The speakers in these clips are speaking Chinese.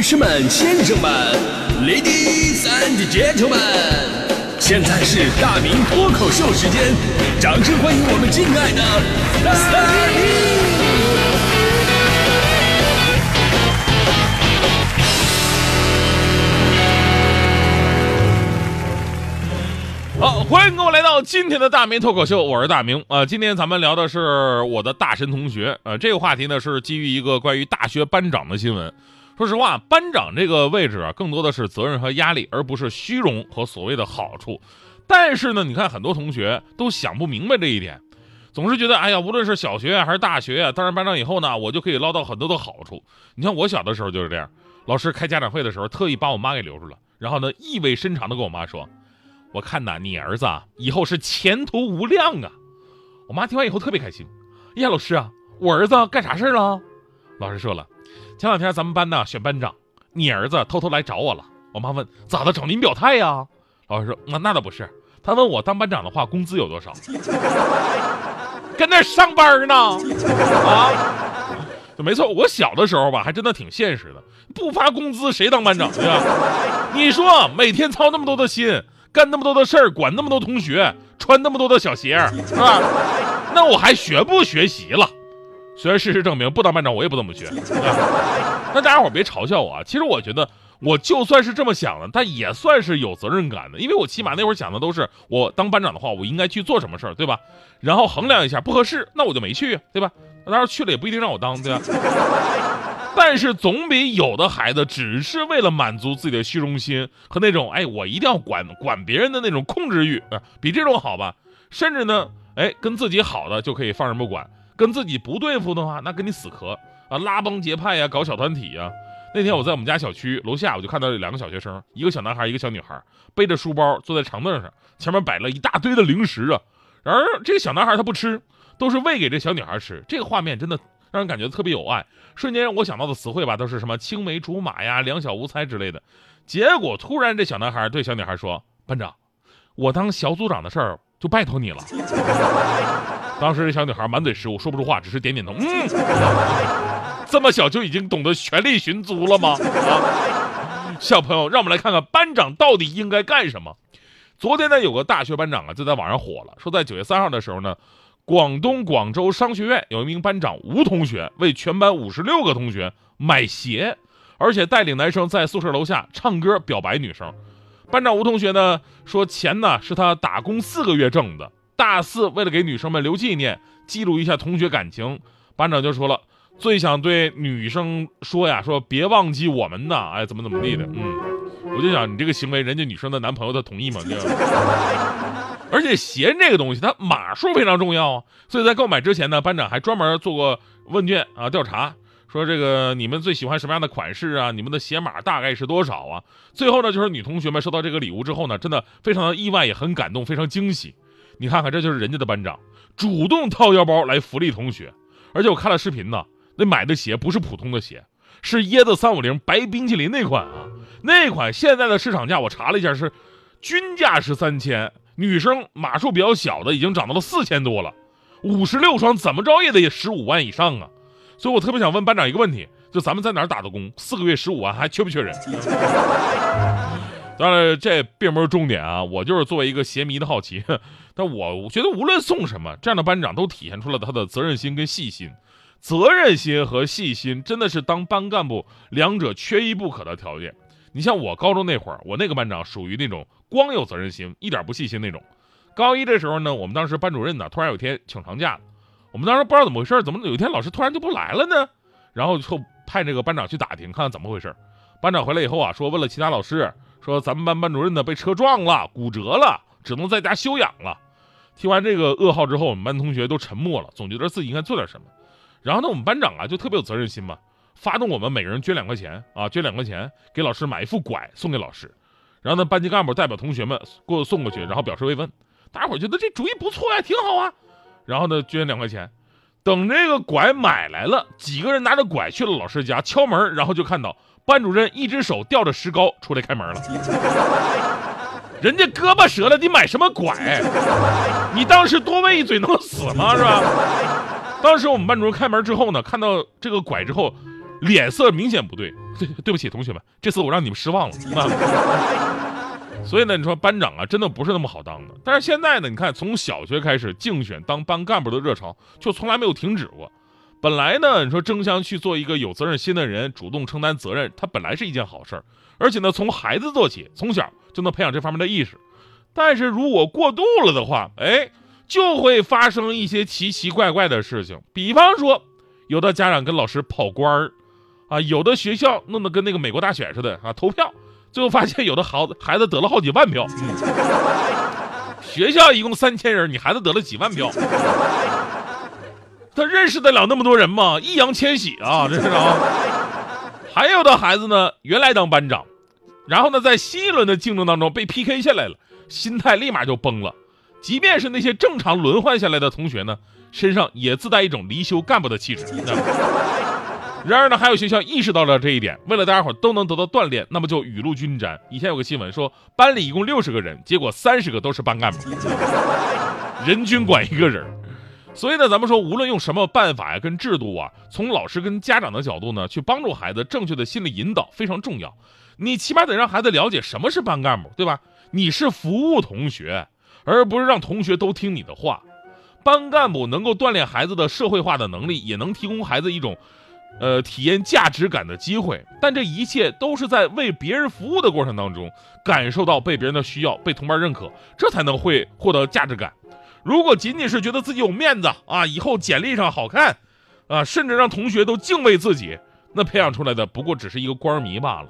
女士们、先生们，Ladies and Gentlemen，现在是大明脱口秀时间，掌声欢迎我们敬爱的大明！好，欢迎各位来到今天的大明脱口秀，我是大明啊、今天咱们聊的是我的大神同学，呃，这个话题呢是基于一个关于大学班长的新闻。说实话，班长这个位置啊，更多的是责任和压力，而不是虚荣和所谓的好处。但是呢，你看很多同学都想不明白这一点，总是觉得，哎呀，无论是小学还是大学啊，当上班长以后呢，我就可以捞到很多的好处。你像我小的时候就是这样，老师开家长会的时候，特意把我妈给留住了，然后呢，意味深长的跟我妈说。我看呐，你儿子啊，以后是前途无量啊！我妈听完以后特别开心。哎呀，老师啊，我儿子干啥事儿了？老师说了，前两天咱们班呢选班长，你儿子偷偷来找我了。我妈问咋的，找您表态呀？老师说那那倒不是，他问我当班长的话工资有多少，跟那上班呢啊？没错，我小的时候吧，还真的挺现实的，不发工资谁当班长去啊？你说每天操那么多的心。干那么多的事儿，管那么多同学，穿那么多的小鞋，是吧？那我还学不学习了？虽然事实证明，不当班长我也不怎么学。那大家伙别嘲笑我啊！其实我觉得，我就算是这么想的，但也算是有责任感的，因为我起码那会儿想的都是，我当班长的话，我应该去做什么事儿，对吧？然后衡量一下不合适，那我就没去，对吧？那当然去了也不一定让我当，对吧？但是总比有的孩子只是为了满足自己的虚荣心和那种哎我一定要管管别人的那种控制欲啊，比这种好吧？甚至呢，哎跟自己好的就可以放任不管，跟自己不对付的话，那跟你死磕啊，拉帮结派呀，搞小团体呀。那天我在我们家小区楼下，我就看到两个小学生，一个小男孩，一个小女孩，背着书包坐在长凳上，前面摆了一大堆的零食啊。然而这个小男孩他不吃，都是喂给这小女孩吃。这个画面真的。让人感觉特别有爱，瞬间让我想到的词汇吧，都是什么青梅竹马呀、两小无猜之类的。结果突然，这小男孩对小女孩说：“班长，我当小组长的事儿就拜托你了。”当时这小女孩满嘴失误，说不出话，只是点点头。嗯，这么小就已经懂得权力寻租了吗？啊，小朋友，让我们来看看班长到底应该干什么。昨天呢，有个大学班长啊，就在网上火了，说在九月三号的时候呢。广东广州商学院有一名班长吴同学为全班五十六个同学买鞋，而且带领男生在宿舍楼下唱歌表白女生。班长吴同学呢说，钱呢是他打工四个月挣的。大四为了给女生们留纪念，记录一下同学感情，班长就说了，最想对女生说呀，说别忘记我们呐，哎，怎么怎么地的，嗯，我就想你这个行为，人家女生的男朋友他同意吗？这个。而且鞋这个东西，它码数非常重要啊，所以在购买之前呢，班长还专门做过问卷啊调查，说这个你们最喜欢什么样的款式啊？你们的鞋码大概是多少啊？最后呢，就是女同学们收到这个礼物之后呢，真的非常的意外，也很感动，非常惊喜。你看看，这就是人家的班长主动掏腰包来福利同学。而且我看了视频呢，那买的鞋不是普通的鞋，是椰子三五零白冰淇淋那款啊，那款现在的市场价我查了一下是均价是三千。女生码数比较小的已经涨到了四千多了，五十六双怎么着也得十五万以上啊！所以我特别想问班长一个问题：就咱们在哪儿打的工，四个月十五万还缺不缺人？当然这并不是重点啊，我就是作为一个鞋迷的好奇。但我觉得无论送什么，这样的班长都体现出了他的责任心跟细心。责任心和细心真的是当班干部两者缺一不可的条件。你像我高中那会儿，我那个班长属于那种光有责任心，一点不细心那种。高一的时候呢，我们当时班主任呢突然有一天请长假，我们当时不知道怎么回事，怎么有一天老师突然就不来了呢？然后就派这个班长去打听，看看怎么回事。班长回来以后啊，说问了其他老师，说咱们班班主任呢被车撞了，骨折了，只能在家休养了。听完这个噩耗之后，我们班同学都沉默了，总觉得自己应该做点什么。然后呢，我们班长啊就特别有责任心嘛。发动我们每个人捐两块钱啊，捐两块钱给老师买一副拐送给老师，然后呢，班级干部代表同学们过送过去，然后表示慰问。大家伙觉得这主意不错呀，挺好啊。然后呢，捐两块钱，等这个拐买来了，几个人拿着拐去了老师家敲门，然后就看到班主任一只手吊着石膏出来开门了。人家胳膊折了，你买什么拐？你当时多喂一嘴能死吗？是吧？当时我们班主任开门之后呢，看到这个拐之后。脸色明显不对。对，对不起，同学们，这次我让你们失望了。所以呢，你说班长啊，真的不是那么好当的。但是现在呢，你看从小学开始竞选当班干部的热潮就从来没有停止过。本来呢，你说争相去做一个有责任心的人，主动承担责任，它本来是一件好事儿。而且呢，从孩子做起，从小就能培养这方面的意识。但是如果过度了的话，哎，就会发生一些奇奇怪怪的事情。比方说，有的家长跟老师跑官儿，啊，有的学校弄得跟那个美国大选似的啊，投票。最后发现有的孩子孩子得了好几万票，学校一共三千人，你孩子得了几万票，他认识得了那么多人吗？易烊千玺啊，这是啊。还有的孩子呢，原来当班长，然后呢，在新一轮的竞争当中被 PK 下来了，心态立马就崩了。即便是那些正常轮换下来的同学呢，身上也自带一种离休干部的气质。然而呢，还有学校意识到了这一点，为了大家伙都能得到锻炼，那么就雨露均沾。以前有个新闻说，班里一共六十个人，结果三十个都是班干部，人均管一个人。所以呢，咱们说，无论用什么办法呀，跟制度啊，从老师跟家长的角度呢，去帮助孩子正确的心理引导非常重要。你起码得让孩子了解什么是班干部，对吧？你是服务同学，而不是让同学都听你的话。班干部能够锻炼孩子的社会化的能力，也能提供孩子一种。呃，体验价值感的机会，但这一切都是在为别人服务的过程当中，感受到被别人的需要，被同伴认可，这才能会获得价值感。如果仅仅是觉得自己有面子啊，以后简历上好看，啊，甚至让同学都敬畏自己，那培养出来的不过只是一个官迷罢了。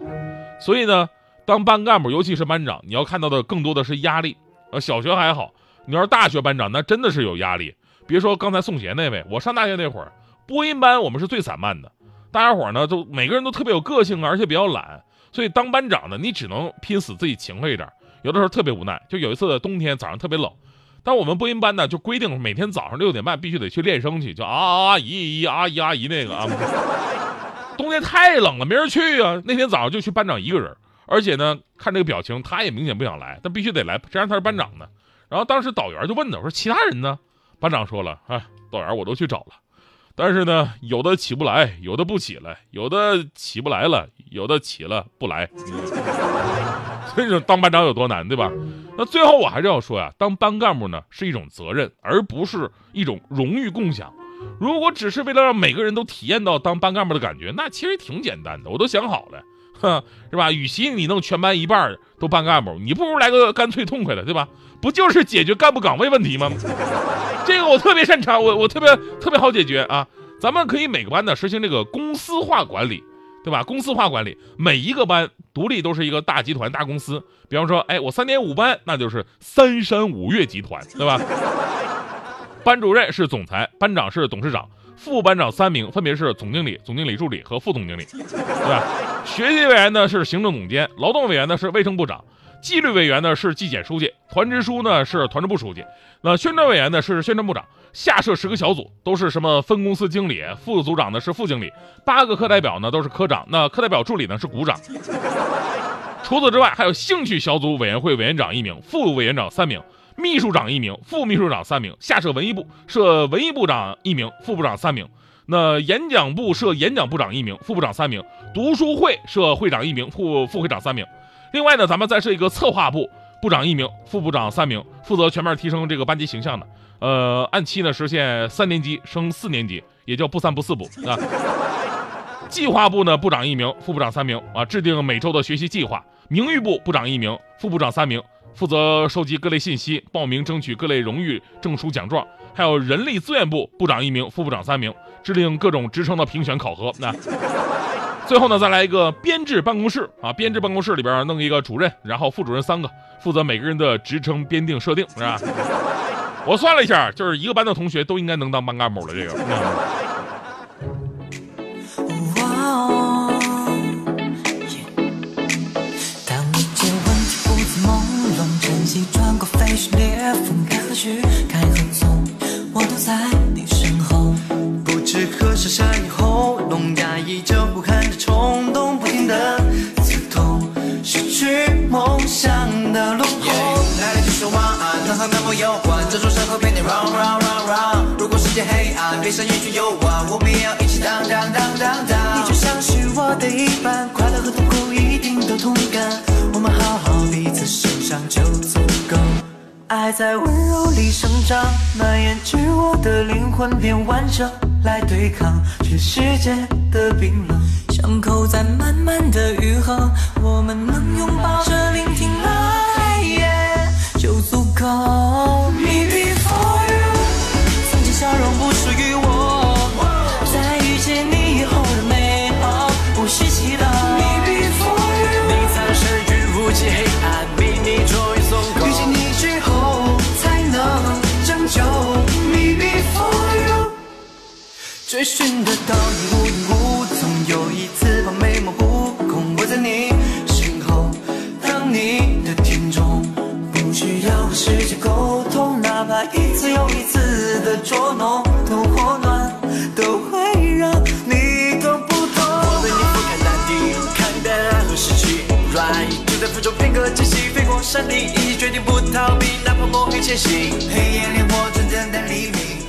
所以呢，当班干部，尤其是班长，你要看到的更多的是压力。呃，小学还好，你要是大学班长，那真的是有压力。别说刚才宋杰那位，我上大学那会儿。播音班我们是最散漫的，大家伙呢都每个人都特别有个性，而且比较懒，所以当班长呢，你只能拼死自己勤快一点。有的时候特别无奈，就有一次冬天早上特别冷，但我们播音班呢就规定每天早上六点半必须得去练声去，叫啊啊啊姨姨阿姨阿姨那个啊。冬天太冷了，没人去啊。那天早上就去班长一个人，而且呢看这个表情，他也明显不想来，但必须得来，谁让他是班长呢？然后当时导员就问他，我说其他人呢？班长说了，哎，导员我都去找了。但是呢，有的起不来，有的不起来，有的起不来了，有的起了不来。所以说当班长有多难，对吧？那最后我还是要说呀，当班干部呢是一种责任，而不是一种荣誉共享。如果只是为了让每个人都体验到当班干部的感觉，那其实挺简单的，我都想好了，哼，是吧？与其你弄全班一半都班干部，你不如来个干脆痛快的，对吧？不就是解决干部岗位问题吗？这个我特别擅长，我我特别特别好解决啊！咱们可以每个班呢实行这个公司化管理，对吧？公司化管理，每一个班独立都是一个大集团、大公司。比方说，哎，我三点五班，那就是三山五岳集团，对吧？班主任是总裁，班长是董事长，副班长三名分别是总经理、总经理助理和副总经理，对吧？学习委员呢是行政总监，劳动委员呢是卫生部长。纪律委员呢是纪检书记，团支书呢是团支部书记，那宣传委员呢是宣传部长，下设十个小组，都是什么分公司经理，副组长呢是副经理，八个课代表呢都是科长，那课代表助理呢是股长。除此之外，还有兴趣小组委员会委员长一名，副委员长三名，秘书长一名，副秘书长三名，下设文艺部设文艺部长一名，副部长三名，那演讲部设演讲部长一名，副部长三名，读书会设会长一名，副副会长三名。另外呢，咱们再设一个策划部，部长一名，副部长三名，负责全面提升这个班级形象的。呃，按期呢实现三年级升四年级，也叫不三不四部啊。计划部呢，部长一名，副部长三名啊，制定每周的学习计划。名誉部部长一名，副部长三名，负责收集各类信息，报名争取各类荣誉证书奖状。还有人力资源部部长一名，副部长三名，制定各种职称的评选考核。那。最后呢，再来一个编制办公室啊，编制办公室里边弄一个主任，然后副主任三个，负责每个人的职称编定设定，是吧？我算了一下，就是一个班的同学都应该能当班干部了。这个。嗯 run run。如果世界黑暗，别想一去游玩，我们也要一起当当当当当。你就像。是我的一半，快乐和痛苦一定都同感。我们好好彼此欣赏就足够。爱在温柔里生长，蔓延至我的灵魂变完整，来对抗全世界的冰冷。伤口在慢慢的愈合，我们能拥抱着聆听追寻得到你无影无踪，有一次把美梦不空，我在你身后，当你的听众，不需要和世界沟通，哪怕一次又一次的捉弄，痛或暖，都会让你懂不同。我为你俯瞰大地，看淡爱和失去。Right，就在风中片刻间隙，飞过山顶，已决定不逃避，哪怕摸黑前行。黑夜里我纯真的黎明。